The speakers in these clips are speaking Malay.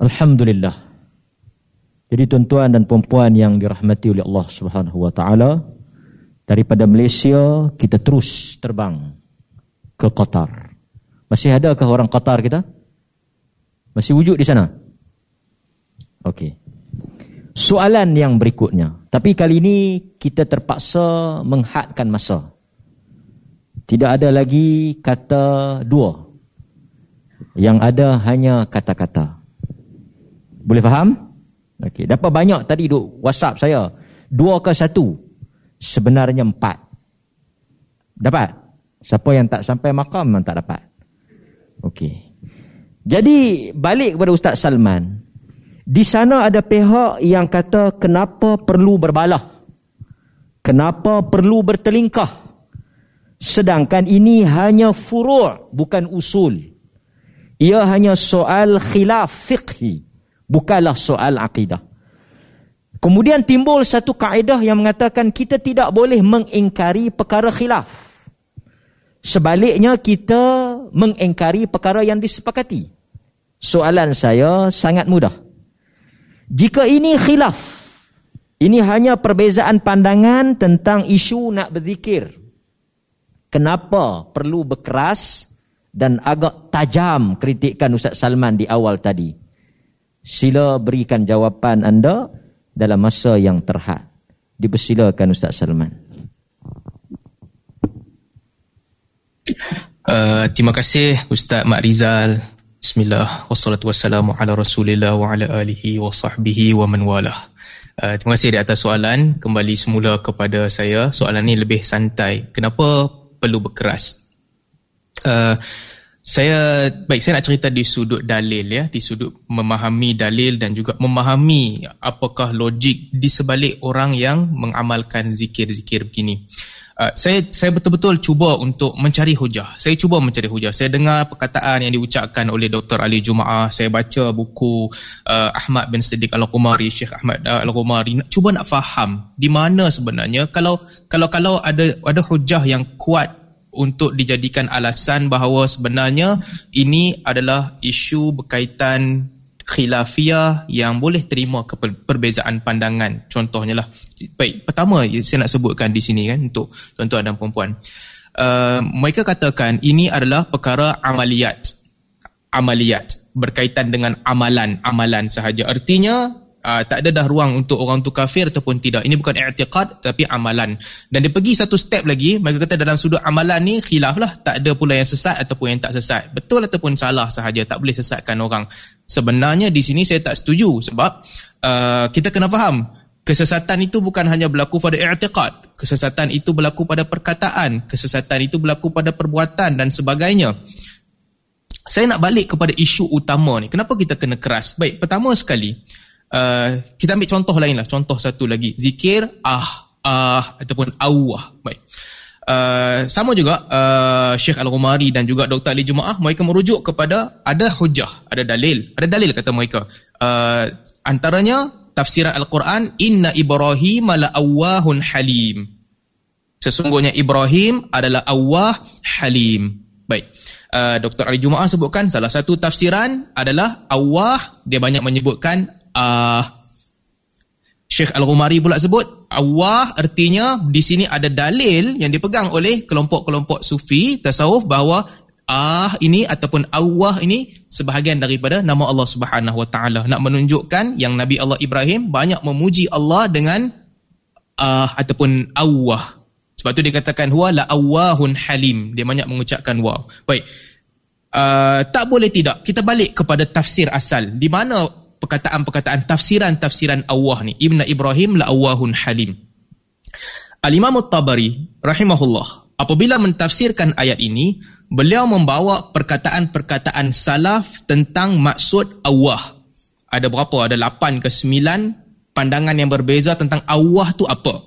Alhamdulillah. Jadi tuan-tuan dan puan-puan yang dirahmati oleh Allah Subhanahu wa taala, daripada Malaysia kita terus terbang ke Qatar. Masih adakah orang Qatar kita? Masih wujud di sana? Okey. Soalan yang berikutnya. Tapi kali ini kita terpaksa menghadkan masa. Tidak ada lagi kata dua. Yang ada hanya kata-kata. Boleh faham? Okey, dapat banyak tadi duk WhatsApp saya. Dua ke satu? Sebenarnya empat. Dapat? Siapa yang tak sampai makam memang tak dapat. Okey. Jadi balik kepada Ustaz Salman. Di sana ada pihak yang kata kenapa perlu berbalah? Kenapa perlu bertelingkah? Sedangkan ini hanya furu' bukan usul. Ia hanya soal khilaf fiqhi bukanlah soal akidah. Kemudian timbul satu kaedah yang mengatakan kita tidak boleh mengingkari perkara khilaf. Sebaliknya kita mengingkari perkara yang disepakati. Soalan saya sangat mudah. Jika ini khilaf, ini hanya perbezaan pandangan tentang isu nak berzikir. Kenapa perlu berkeras dan agak tajam kritikan Ustaz Salman di awal tadi? Sila berikan jawapan anda dalam masa yang terhad. Dipersilakan Ustaz Salman. Uh, terima kasih Ustaz Mak Rizal. Bismillah. Wassalatu wassalamu ala rasulillah wa ala alihi wa sahbihi wa man walah. Uh, terima kasih di atas soalan. Kembali semula kepada saya. Soalan ini lebih santai. Kenapa perlu berkeras? Uh, saya baik saya nak cerita di sudut dalil ya di sudut memahami dalil dan juga memahami apakah logik di sebalik orang yang mengamalkan zikir-zikir begini. Uh, saya saya betul-betul cuba untuk mencari hujah. Saya cuba mencari hujah. Saya dengar perkataan yang diucapkan oleh Dr. Ali Jumaah. Saya baca buku uh, Ahmad bin Siddiq Al-Qumari, Syekh Ahmad uh, Al-Qumari. Cuba nak faham di mana sebenarnya kalau kalau kalau ada ada hujah yang kuat untuk dijadikan alasan bahawa sebenarnya ini adalah isu berkaitan khilafiyah yang boleh terima perbezaan pandangan. Contohnya lah. Baik pertama saya nak sebutkan di sini kan untuk tuan-tuan dan puan-puan. Uh, mereka katakan ini adalah perkara amaliyat amaliyat berkaitan dengan amalan amalan sahaja. Artinya uh, tak ada dah ruang untuk orang tu kafir ataupun tidak. Ini bukan i'tiqad tapi amalan. Dan dia pergi satu step lagi, mereka kata dalam sudut amalan ni khilaf lah. Tak ada pula yang sesat ataupun yang tak sesat. Betul ataupun salah sahaja, tak boleh sesatkan orang. Sebenarnya di sini saya tak setuju sebab uh, kita kena faham kesesatan itu bukan hanya berlaku pada i'tiqad. Kesesatan itu berlaku pada perkataan, kesesatan itu berlaku pada perbuatan dan sebagainya. Saya nak balik kepada isu utama ni. Kenapa kita kena keras? Baik, pertama sekali, Uh, kita ambil contoh lain lah. Contoh satu lagi. Zikir, ah, ah, ataupun awah. Baik. Uh, sama juga uh, Syekh Al-Rumari dan juga Dr. Ali Jumaah mereka merujuk kepada ada hujah, ada dalil. Ada dalil kata mereka. Uh, antaranya tafsiran Al-Quran inna Ibrahim la awahun halim. Sesungguhnya Ibrahim adalah awah halim. Baik. Uh, Dr. Ali Jumaah sebutkan salah satu tafsiran adalah awah dia banyak menyebutkan uh, Syekh Al-Ghumari pula sebut awah artinya di sini ada dalil yang dipegang oleh kelompok-kelompok sufi tasawuf bahawa ah ini ataupun awah ini sebahagian daripada nama Allah Subhanahu Wa Taala. Nak menunjukkan yang Nabi Allah Ibrahim banyak memuji Allah dengan ah ataupun awah. Sebab tu dikatakan huwa la awahun halim. Dia banyak mengucapkan wow baik. Uh, tak boleh tidak kita balik kepada tafsir asal. Di mana perkataan-perkataan tafsiran-tafsiran Allah ni. Ibn Ibrahim la awahun halim. Al-Imam tabari rahimahullah apabila mentafsirkan ayat ini, beliau membawa perkataan-perkataan salaf tentang maksud Allah. Ada berapa? Ada lapan ke sembilan pandangan yang berbeza tentang Allah tu apa.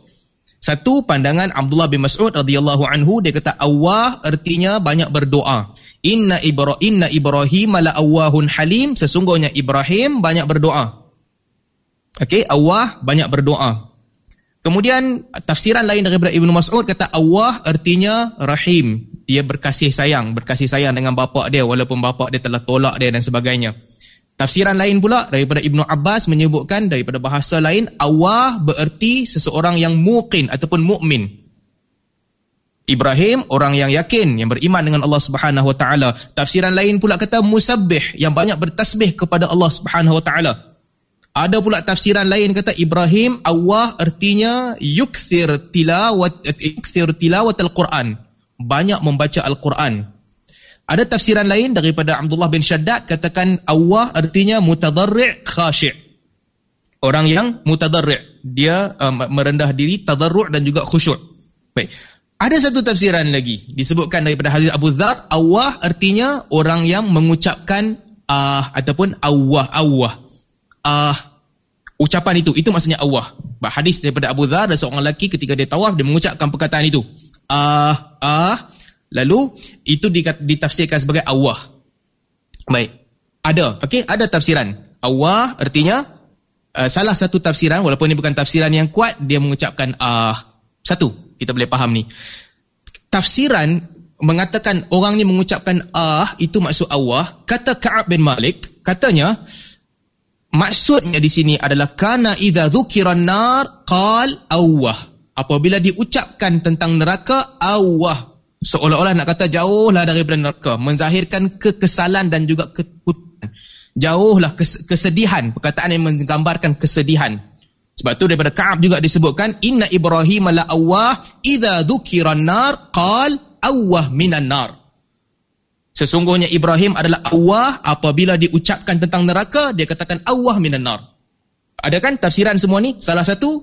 Satu pandangan Abdullah bin Mas'ud radhiyallahu anhu dia kata Allah artinya banyak berdoa. Inna Ibra Inna Ibrahim la awahun halim sesungguhnya Ibrahim banyak berdoa. Okey, Allah banyak berdoa. Kemudian tafsiran lain daripada Ibnu Mas'ud kata Allah artinya rahim. Dia berkasih sayang, berkasih sayang dengan bapa dia walaupun bapa dia telah tolak dia dan sebagainya. Tafsiran lain pula daripada Ibnu Abbas menyebutkan daripada bahasa lain awah bererti seseorang yang muqin ataupun mukmin. Ibrahim orang yang yakin yang beriman dengan Allah Subhanahu wa taala. Tafsiran lain pula kata musabbih yang banyak bertasbih kepada Allah Subhanahu wa taala. Ada pula tafsiran lain kata Ibrahim awah artinya yukthir tilawat yukthir tilawat al-Quran. Banyak membaca Al-Quran. Ada tafsiran lain daripada Abdullah bin Shaddad katakan awah artinya mutadarri' khashi'. Orang yang mutadarri', dia uh, merendah diri, tadarru' dan juga khusyuk. Baik. Ada satu tafsiran lagi disebutkan daripada hadis Abu Dhar, awah artinya orang yang mengucapkan ah ataupun awah awah. Ah ucapan itu, itu maksudnya awah. Hadis daripada Abu Dhar ada seorang lelaki ketika dia tawaf dia mengucapkan perkataan itu. Ah ah Lalu itu ditafsirkan sebagai Allah. Baik. Ada, okey, ada tafsiran. Allah artinya uh, salah satu tafsiran walaupun ini bukan tafsiran yang kuat dia mengucapkan ah uh, satu. Kita boleh faham ni. Tafsiran mengatakan orang ni mengucapkan ah itu maksud Allah. Kata Ka'ab bin Malik, katanya maksudnya di sini adalah kana idza dzukiran nar qal awah. Apabila diucapkan tentang neraka awah seolah-olah nak kata jauhlah daripada neraka menzahirkan kekesalan dan juga kekutan jauhlah kesedihan perkataan yang menggambarkan kesedihan sebab tu daripada Ka'ab juga disebutkan inna ibrahim la awwah idza dzukira nar qal awwah minan nar. Sesungguhnya ibrahim adalah awwah apabila diucapkan tentang neraka dia katakan awwah minan nar. Ada kan tafsiran semua ni? Salah satu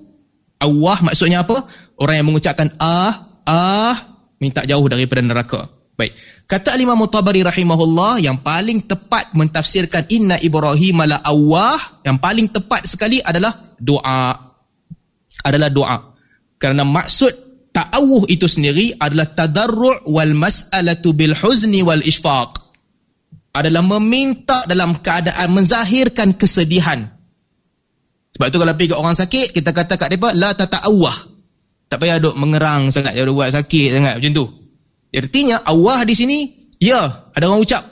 awwah maksudnya apa? Orang yang mengucapkan ah ah minta jauh daripada neraka. Baik. Kata Imam Mutabari rahimahullah yang paling tepat mentafsirkan inna Ibrahim la awwah yang paling tepat sekali adalah doa. Adalah doa. Kerana maksud ta'awuh itu sendiri adalah tadarru' wal mas'alatu bil huzni wal ishfaq. Adalah meminta dalam keadaan menzahirkan kesedihan. Sebab tu kalau pergi orang sakit, kita kata kat mereka, la tata'awah. Tak payah duk mengerang sangat, dia buat sakit sangat macam tu. Artinya awah di sini, ya, ada orang ucap.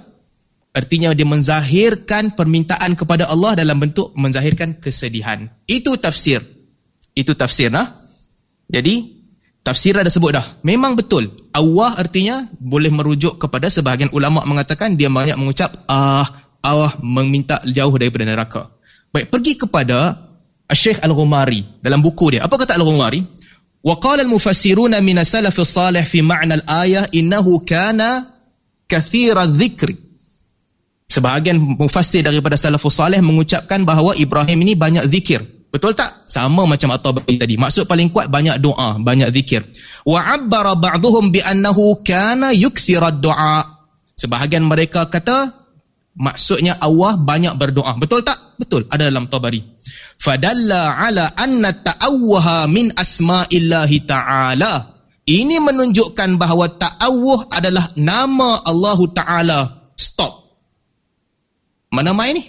Artinya dia menzahirkan permintaan kepada Allah dalam bentuk menzahirkan kesedihan. Itu tafsir. Itu tafsir nah. Jadi tafsir dah sebut dah. Memang betul. Awah artinya boleh merujuk kepada sebahagian ulama mengatakan dia banyak mengucap ah Allah meminta jauh daripada neraka. Baik, pergi kepada Syekh Al-Ghumari dalam buku dia. Apa kata Al-Ghumari? وقال المفسرون من السلف الصالح في معنى الآية إنه كان كثير الذكر Sebahagian mufassir daripada salafus salih mengucapkan bahawa Ibrahim ini banyak zikir. Betul tak? Sama macam At-Tabari tadi. Maksud paling kuat banyak doa, banyak zikir. Wa 'abbara ba'dhum bi annahu kana yukthira ad-du'a. Sebahagian mereka kata maksudnya Allah banyak berdoa. Betul tak? Betul. Ada dalam Tabari. Fadalla ala anna ta'awwaha min asma'illahi ta'ala. Ini menunjukkan bahawa ta'awuh adalah nama Allah Ta'ala. Stop. Mana main ni?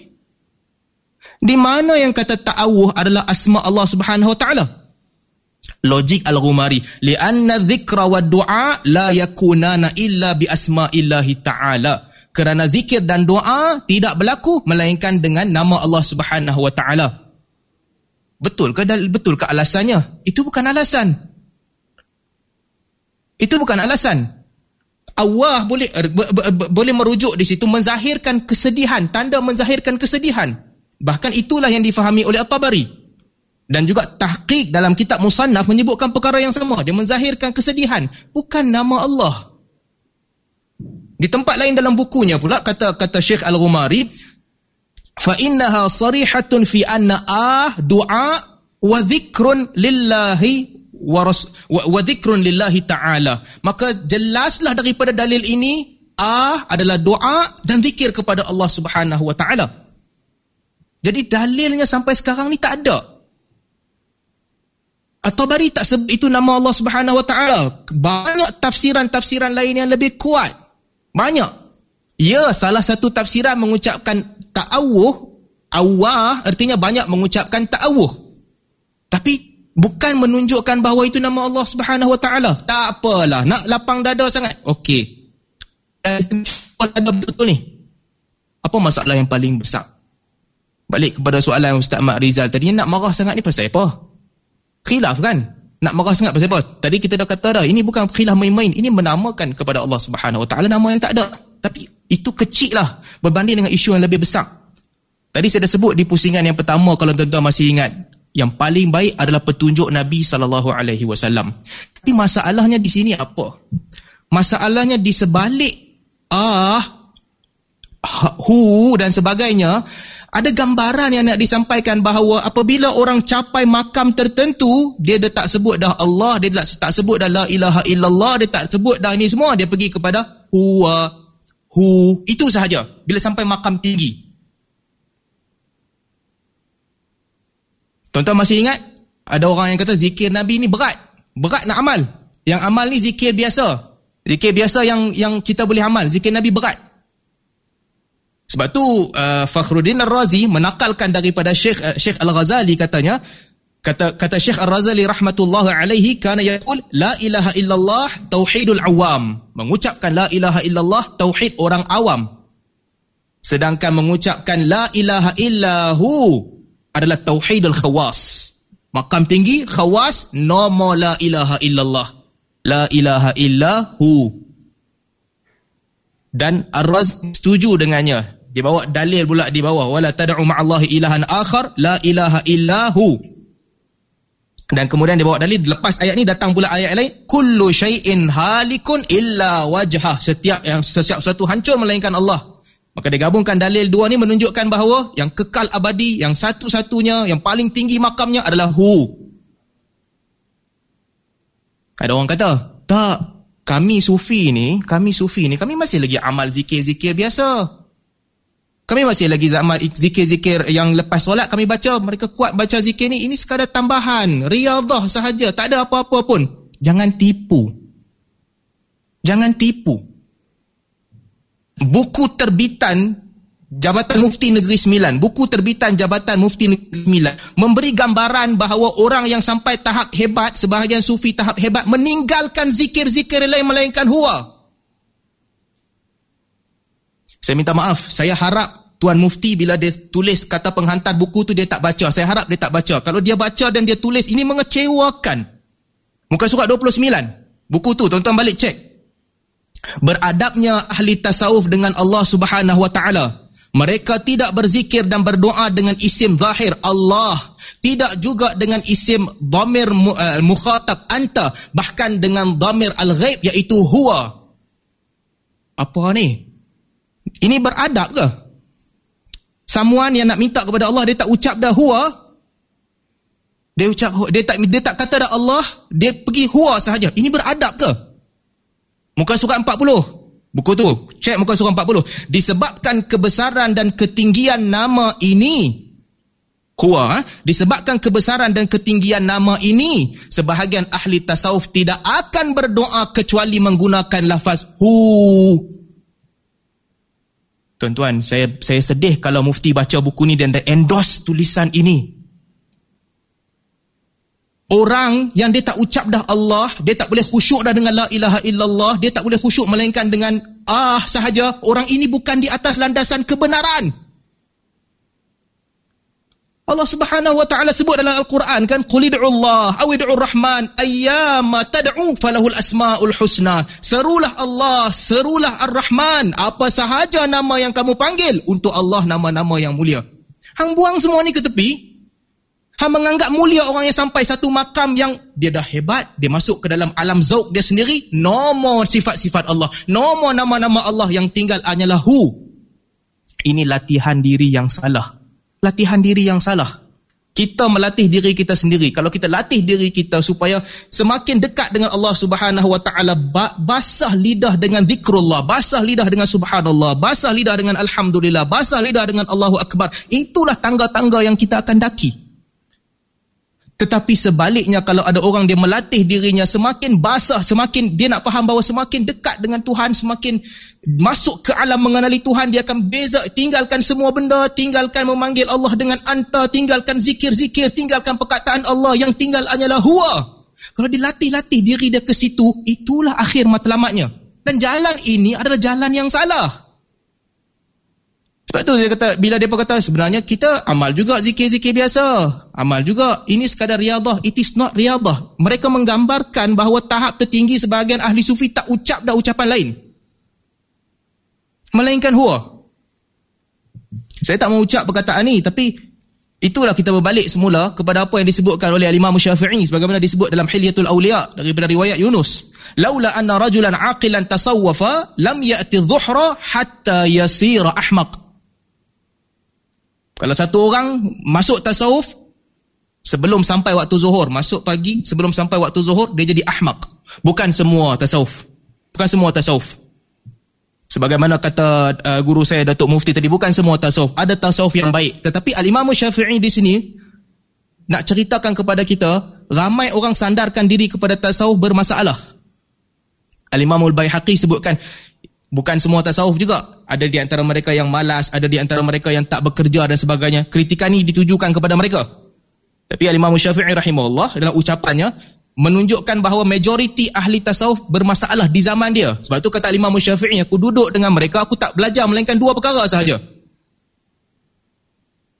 Di mana yang kata ta'awuh adalah asma Allah Subhanahu Wa Ta'ala? Logik al-ghumari. Li'anna dhikra wa du'a la yakunana illa bi asma'illahi ta'ala kerana zikir dan doa tidak berlaku melainkan dengan nama Allah Subhanahu wa taala. Betul ke betul ke alasannya? Itu bukan alasan. Itu bukan alasan. Allah boleh er, boleh merujuk di situ menzahirkan kesedihan, tanda menzahirkan kesedihan. Bahkan itulah yang difahami oleh At-Tabari. Dan juga tahqiq dalam kitab Musannaf menyebutkan perkara yang sama. Dia menzahirkan kesedihan, bukan nama Allah. Di tempat lain dalam bukunya pula kata kata Syekh Al-Ghumari, fa innaha sarihatun fi anna ah du'a wa dhikrun lillahi wa, wa dhikrun lillahi ta'ala. Maka jelaslah daripada dalil ini ah adalah doa dan zikir kepada Allah Subhanahu wa taala. Jadi dalilnya sampai sekarang ni tak ada. Atau bari tak sebut itu nama Allah Subhanahu wa taala. Banyak tafsiran-tafsiran lain yang lebih kuat banyak ya salah satu tafsiran mengucapkan ta'awuh, awah artinya banyak mengucapkan ta'awuh. Tapi bukan menunjukkan bahawa itu nama Allah Subhanahu Wa Taala. Tak apalah, nak lapang dada sangat. Okey. Dada betul ni. Apa masalah yang paling besar? Balik kepada soalan Ustaz Mak Rizal tadi, nak marah sangat ni pasal apa? Khilaf kan? Nak marah sangat pasal apa? Tadi kita dah kata dah, ini bukan khilaf main-main, ini menamakan kepada Allah Subhanahu Taala nama yang tak ada. Tapi itu kecil lah berbanding dengan isu yang lebih besar. Tadi saya dah sebut di pusingan yang pertama kalau tuan-tuan masih ingat, yang paling baik adalah petunjuk Nabi sallallahu alaihi wasallam. Tapi masalahnya di sini apa? Masalahnya di sebalik ah hu dan sebagainya ada gambaran yang nak disampaikan bahawa apabila orang capai makam tertentu dia dah tak sebut dah Allah dia tak, tak sebut dah la ilaha illallah dia tak sebut dah ini semua dia pergi kepada huwa hu. Itu sahaja. Bila sampai makam tinggi. Tuan-tuan masih ingat? Ada orang yang kata zikir nabi ni berat. Berat nak amal. Yang amal ni zikir biasa. Zikir biasa yang yang kita boleh amal. Zikir nabi berat sebab tu uh, Fakhruddin Ar-Razi menakalkan daripada Syekh uh, Syekh Al-Ghazali katanya kata kata Syekh Ar-Razali rahmatullah alaihi kana yaqul la ilaha illallah tauhidul awam. Mengucapkan la ilaha illallah tauhid orang awam. Sedangkan mengucapkan la ilaha illahu adalah tauhidul khawas. Makam tinggi khawas more la ilaha illallah. La ilaha illahu. Dan Ar-Razi setuju dengannya dia bawa dalil pula di bawah. Wala tad'u ma'allahi ilahan akhar la ilaha illahu. Dan kemudian dia bawa dalil lepas ayat ni datang pula ayat lain kullu syai'in halikun illa wajhah. Setiap yang setiap sesuatu hancur melainkan Allah. Maka dia gabungkan dalil dua ni menunjukkan bahawa yang kekal abadi yang satu-satunya yang paling tinggi makamnya adalah hu. Ada orang kata tak kami sufi ni kami sufi ni kami masih lagi amal zikir-zikir biasa kami masih lagi zaman zikir-zikir yang lepas solat kami baca, mereka kuat baca zikir ni, ini sekadar tambahan, riadah sahaja, tak ada apa-apa pun. Jangan tipu. Jangan tipu. Buku terbitan Jabatan Mufti Negeri Sembilan, buku terbitan Jabatan Mufti Negeri Sembilan memberi gambaran bahawa orang yang sampai tahap hebat, sebahagian sufi tahap hebat meninggalkan zikir-zikir lain melainkan huwa. Saya minta maaf, saya harap Tuan Mufti bila dia tulis kata penghantar buku tu dia tak baca. Saya harap dia tak baca. Kalau dia baca dan dia tulis, ini mengecewakan. Muka surat 29. Buku tu, tuan-tuan balik cek. Beradabnya ahli tasawuf dengan Allah subhanahu wa ta'ala. Mereka tidak berzikir dan berdoa dengan isim zahir Allah. Tidak juga dengan isim damir uh, mukhatab anta. Bahkan dengan damir al-ghaib iaitu huwa. Apa ni? Ini beradab ke? Someone yang nak minta kepada Allah, dia tak ucap dah huwa. Dia ucap, dia tak dia tak kata dah Allah, dia pergi huwa sahaja. Ini beradab ke? Muka surat 40. Buku tu, cek muka surat 40. Disebabkan kebesaran dan ketinggian nama ini, huwa, eh? disebabkan kebesaran dan ketinggian nama ini, sebahagian ahli tasawuf tidak akan berdoa kecuali menggunakan lafaz hu Tuan-tuan, saya saya sedih kalau mufti baca buku ni dan endorse tulisan ini. Orang yang dia tak ucap dah Allah, dia tak boleh khusyuk dah dengan la ilaha illallah, dia tak boleh khusyuk melainkan dengan ah sahaja, orang ini bukan di atas landasan kebenaran. Allah Subhanahu wa taala sebut dalam Al-Quran kan Allah aw rahman ayyama tad'u falahul asmaul husna. Serulah Allah serulah Ar-Rahman. Apa sahaja nama yang kamu panggil untuk Allah nama-nama yang mulia. Hang buang semua ni ke tepi. Hang menganggap mulia orang yang sampai satu makam yang dia dah hebat dia masuk ke dalam alam zauq dia sendiri nomor sifat-sifat Allah. Nomor nama-nama Allah yang tinggal hanyalah hu ini latihan diri yang salah latihan diri yang salah. Kita melatih diri kita sendiri. Kalau kita latih diri kita supaya semakin dekat dengan Allah Subhanahu Wa Taala, basah lidah dengan zikrullah, basah lidah dengan subhanallah, basah lidah dengan alhamdulillah, basah lidah dengan Allahu Akbar. Itulah tangga-tangga yang kita akan daki. Tetapi sebaliknya kalau ada orang dia melatih dirinya semakin basah, semakin dia nak faham bahawa semakin dekat dengan Tuhan, semakin masuk ke alam mengenali Tuhan, dia akan beza, tinggalkan semua benda, tinggalkan memanggil Allah dengan anta, tinggalkan zikir-zikir, tinggalkan perkataan Allah yang tinggal hanyalah huwa. Kalau dilatih-latih diri dia ke situ, itulah akhir matlamatnya. Dan jalan ini adalah jalan yang salah. Sebab tu dia kata bila depa kata sebenarnya kita amal juga zikir-zikir biasa. Amal juga ini sekadar riadah, it is not riadah. Mereka menggambarkan bahawa tahap tertinggi sebahagian ahli sufi tak ucap dah ucapan lain. Melainkan huwa. Saya tak mau ucap perkataan ni tapi itulah kita berbalik semula kepada apa yang disebutkan oleh Imam Syafi'i sebagaimana disebut dalam Hilyatul Auliya daripada riwayat Yunus. Laula anna rajulan aqilan tasawwafa lam ya'ti dhuhra hatta yasira ahmaq. Kalau satu orang masuk tasawuf sebelum sampai waktu zuhur, masuk pagi sebelum sampai waktu zuhur, dia jadi ahmak. Bukan semua tasawuf. Bukan semua tasawuf. Sebagaimana kata uh, guru saya Datuk Mufti tadi, bukan semua tasawuf. Ada tasawuf yang baik. Tetapi Al-Imam Syafi'i di sini nak ceritakan kepada kita, ramai orang sandarkan diri kepada tasawuf bermasalah. Al-Imam Al-Bayhaqi sebutkan, Bukan semua tasawuf juga. Ada di antara mereka yang malas, ada di antara mereka yang tak bekerja dan sebagainya. Kritikan ini ditujukan kepada mereka. Tapi Al-Imam Syafi'i rahimahullah dalam ucapannya menunjukkan bahawa majoriti ahli tasawuf bermasalah di zaman dia. Sebab tu kata Al-Imam Syafi'i, aku duduk dengan mereka, aku tak belajar melainkan dua perkara sahaja.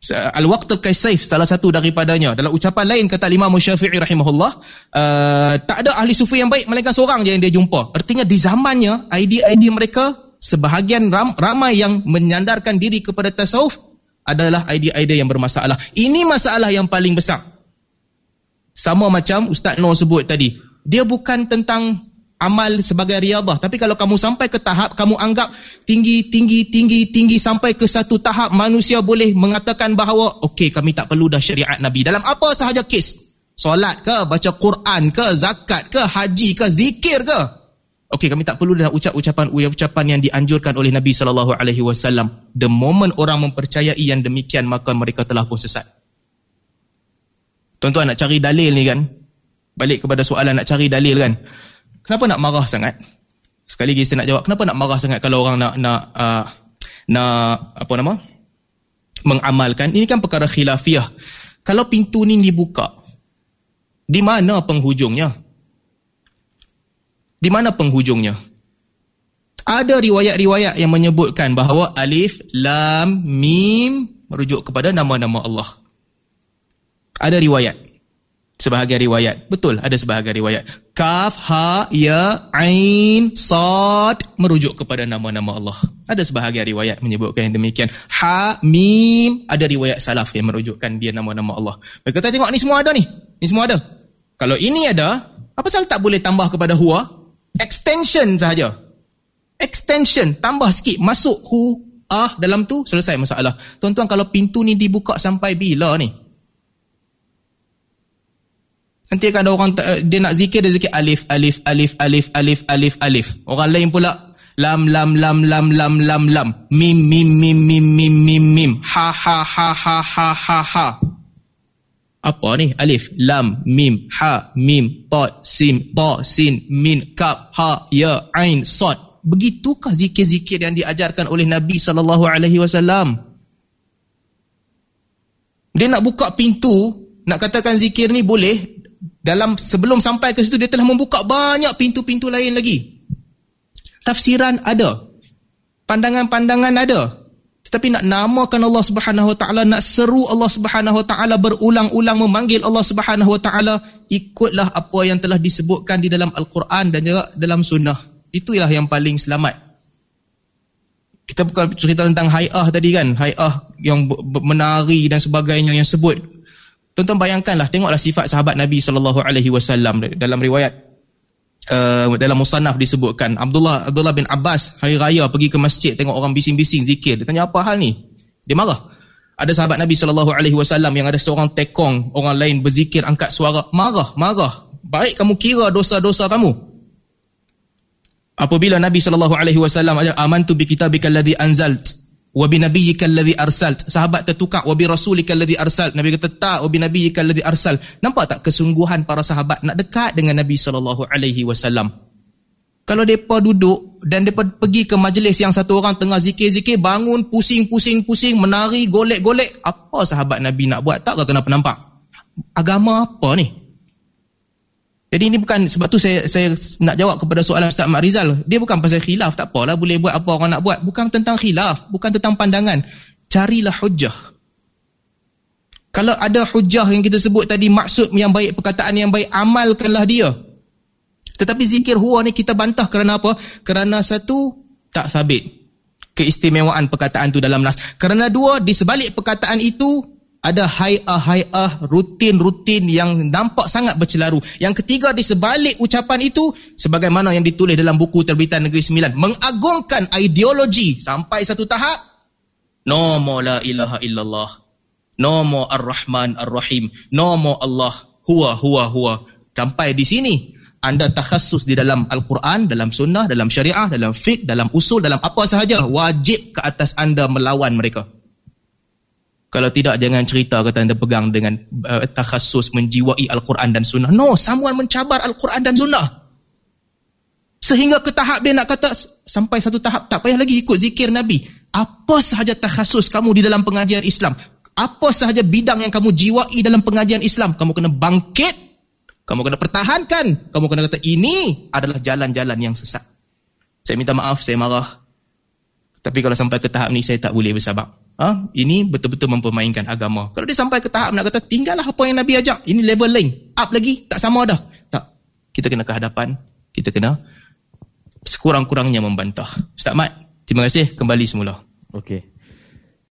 Al-Waqt al-Kaisayf salah satu daripadanya. Dalam ucapan lain kata Imam Syafi'i rahimahullah uh, tak ada ahli sufi yang baik melainkan seorang je yang dia jumpa. Artinya di zamannya idea-idea mereka sebahagian ram, ramai yang menyandarkan diri kepada tasawuf adalah idea-idea yang bermasalah. Ini masalah yang paling besar. Sama macam Ustaz Noor sebut tadi. Dia bukan tentang amal sebagai riadah. Tapi kalau kamu sampai ke tahap, kamu anggap tinggi, tinggi, tinggi, tinggi sampai ke satu tahap manusia boleh mengatakan bahawa okey kami tak perlu dah syariat Nabi. Dalam apa sahaja kes. Solat ke, baca Quran ke, zakat ke, haji ke, zikir ke. Okey kami tak perlu dah ucap ucapan ucapan yang dianjurkan oleh Nabi sallallahu alaihi wasallam. The moment orang mempercayai yang demikian maka mereka telah pun sesat. Tuan-tuan nak cari dalil ni kan? Balik kepada soalan nak cari dalil kan? Kenapa nak marah sangat? Sekali lagi saya nak jawab, kenapa nak marah sangat kalau orang nak nak uh, nak apa nama? mengamalkan. Ini kan perkara khilafiah. Kalau pintu ni dibuka, di mana penghujungnya? Di mana penghujungnya? Ada riwayat-riwayat yang menyebutkan bahawa alif, lam, mim merujuk kepada nama-nama Allah. Ada riwayat. Sebahagian riwayat. Betul, ada sebahagian riwayat. Kaf, Ha, Ya, Ain, Sad merujuk kepada nama-nama Allah. Ada sebahagian riwayat menyebutkan yang demikian. Ha, Mim, ada riwayat salaf yang merujukkan dia nama-nama Allah. Mereka kata tengok ni semua ada ni. Ni semua ada. Kalau ini ada, apa salah tak boleh tambah kepada Huwa? Extension sahaja. Extension, tambah sikit. Masuk Hu, Ah dalam tu, selesai masalah. Tuan-tuan kalau pintu ni dibuka sampai bila ni? Nanti akan ada orang eh, dia nak zikir dia zikir alif alif alif alif alif alif alif. Orang lain pula lam lam lam lam lam lam lam mim mim mim mim mim mim mim ha ha ha ha ha ha ha. Apa ni? Alif lam mim ha mim ta sin ta sin min kaf ha ya ain sad. Begitukah zikir-zikir yang diajarkan oleh Nabi sallallahu alaihi wasallam? Dia nak buka pintu, nak katakan zikir ni boleh, dalam sebelum sampai ke situ dia telah membuka banyak pintu-pintu lain lagi. Tafsiran ada. Pandangan-pandangan ada. Tetapi nak namakan Allah Subhanahu Wa Taala, nak seru Allah Subhanahu Wa Taala berulang-ulang memanggil Allah Subhanahu Wa Taala, ikutlah apa yang telah disebutkan di dalam Al-Quran dan juga dalam sunnah. Itulah yang paling selamat. Kita bukan cerita tentang hayah tadi kan, hayah yang menari dan sebagainya yang sebut Tuan-tuan bayangkanlah, tengoklah sifat sahabat Nabi sallallahu alaihi wasallam dalam riwayat uh, dalam musannaf disebutkan Abdullah Abdullah bin Abbas hari raya pergi ke masjid tengok orang bising-bising zikir. Dia tanya apa hal ni? Dia marah. Ada sahabat Nabi sallallahu alaihi wasallam yang ada seorang tekong, orang lain berzikir angkat suara, marah, marah. Baik kamu kira dosa-dosa kamu. Apabila Nabi sallallahu alaihi wasallam amantu bi kitabikal ladzi anzalt wa bi nabiyyika alladhi arsalt. Sahabat tertukar wa bi rasulika alladhi arsalt. Nabi kata tak wa bi nabiyyika alladhi arsal nampak tak kesungguhan para sahabat nak dekat dengan nabi sallallahu alaihi wasallam? Kalau depa duduk dan depa pergi ke majlis yang satu orang tengah zikir-zikir bangun pusing-pusing-pusing menari golek-golek apa sahabat nabi nak buat? Tak kata nampak? Agama apa ni Jadi ini bukan sebab tu saya saya nak jawab kepada soalan Ustaz Mak Rizal. Dia bukan pasal khilaf, tak apalah boleh buat apa orang nak buat. Bukan tentang khilaf, bukan tentang pandangan. Carilah hujah. Kalau ada hujah yang kita sebut tadi maksud yang baik, perkataan yang baik, amalkanlah dia. Tetapi zikir huwa ni kita bantah kerana apa? Kerana satu tak sabit keistimewaan perkataan tu dalam nas. Kerana dua di sebalik perkataan itu ada hai'ah-hai'ah rutin-rutin yang nampak sangat bercelaru. Yang ketiga di sebalik ucapan itu sebagaimana yang ditulis dalam buku terbitan Negeri Sembilan mengagungkan ideologi sampai satu tahap no more la ilaha illallah no more ar-rahman ar-rahim no more Allah huwa huwa huwa sampai di sini anda takhasus di dalam Al-Quran, dalam sunnah, dalam syariah, dalam fiqh, dalam usul, dalam apa sahaja wajib ke atas anda melawan mereka. Kalau tidak jangan cerita kata anda pegang dengan uh, takhasus menjiwai Al-Quran dan Sunnah. No, someone mencabar Al-Quran dan Sunnah. Sehingga ke tahap dia nak kata sampai satu tahap tak payah lagi ikut zikir Nabi. Apa sahaja takhasus kamu di dalam pengajian Islam. Apa sahaja bidang yang kamu jiwai dalam pengajian Islam. Kamu kena bangkit. Kamu kena pertahankan. Kamu kena kata ini adalah jalan-jalan yang sesat. Saya minta maaf, saya marah. Tapi kalau sampai ke tahap ni saya tak boleh bersabar ha, ini betul-betul mempermainkan agama. Kalau dia sampai ke tahap nak kata tinggallah apa yang Nabi ajak, ini level lain, up lagi, tak sama dah. Tak. Kita kena ke hadapan, kita kena sekurang-kurangnya membantah. Ustaz Mat, terima kasih kembali semula. Okey.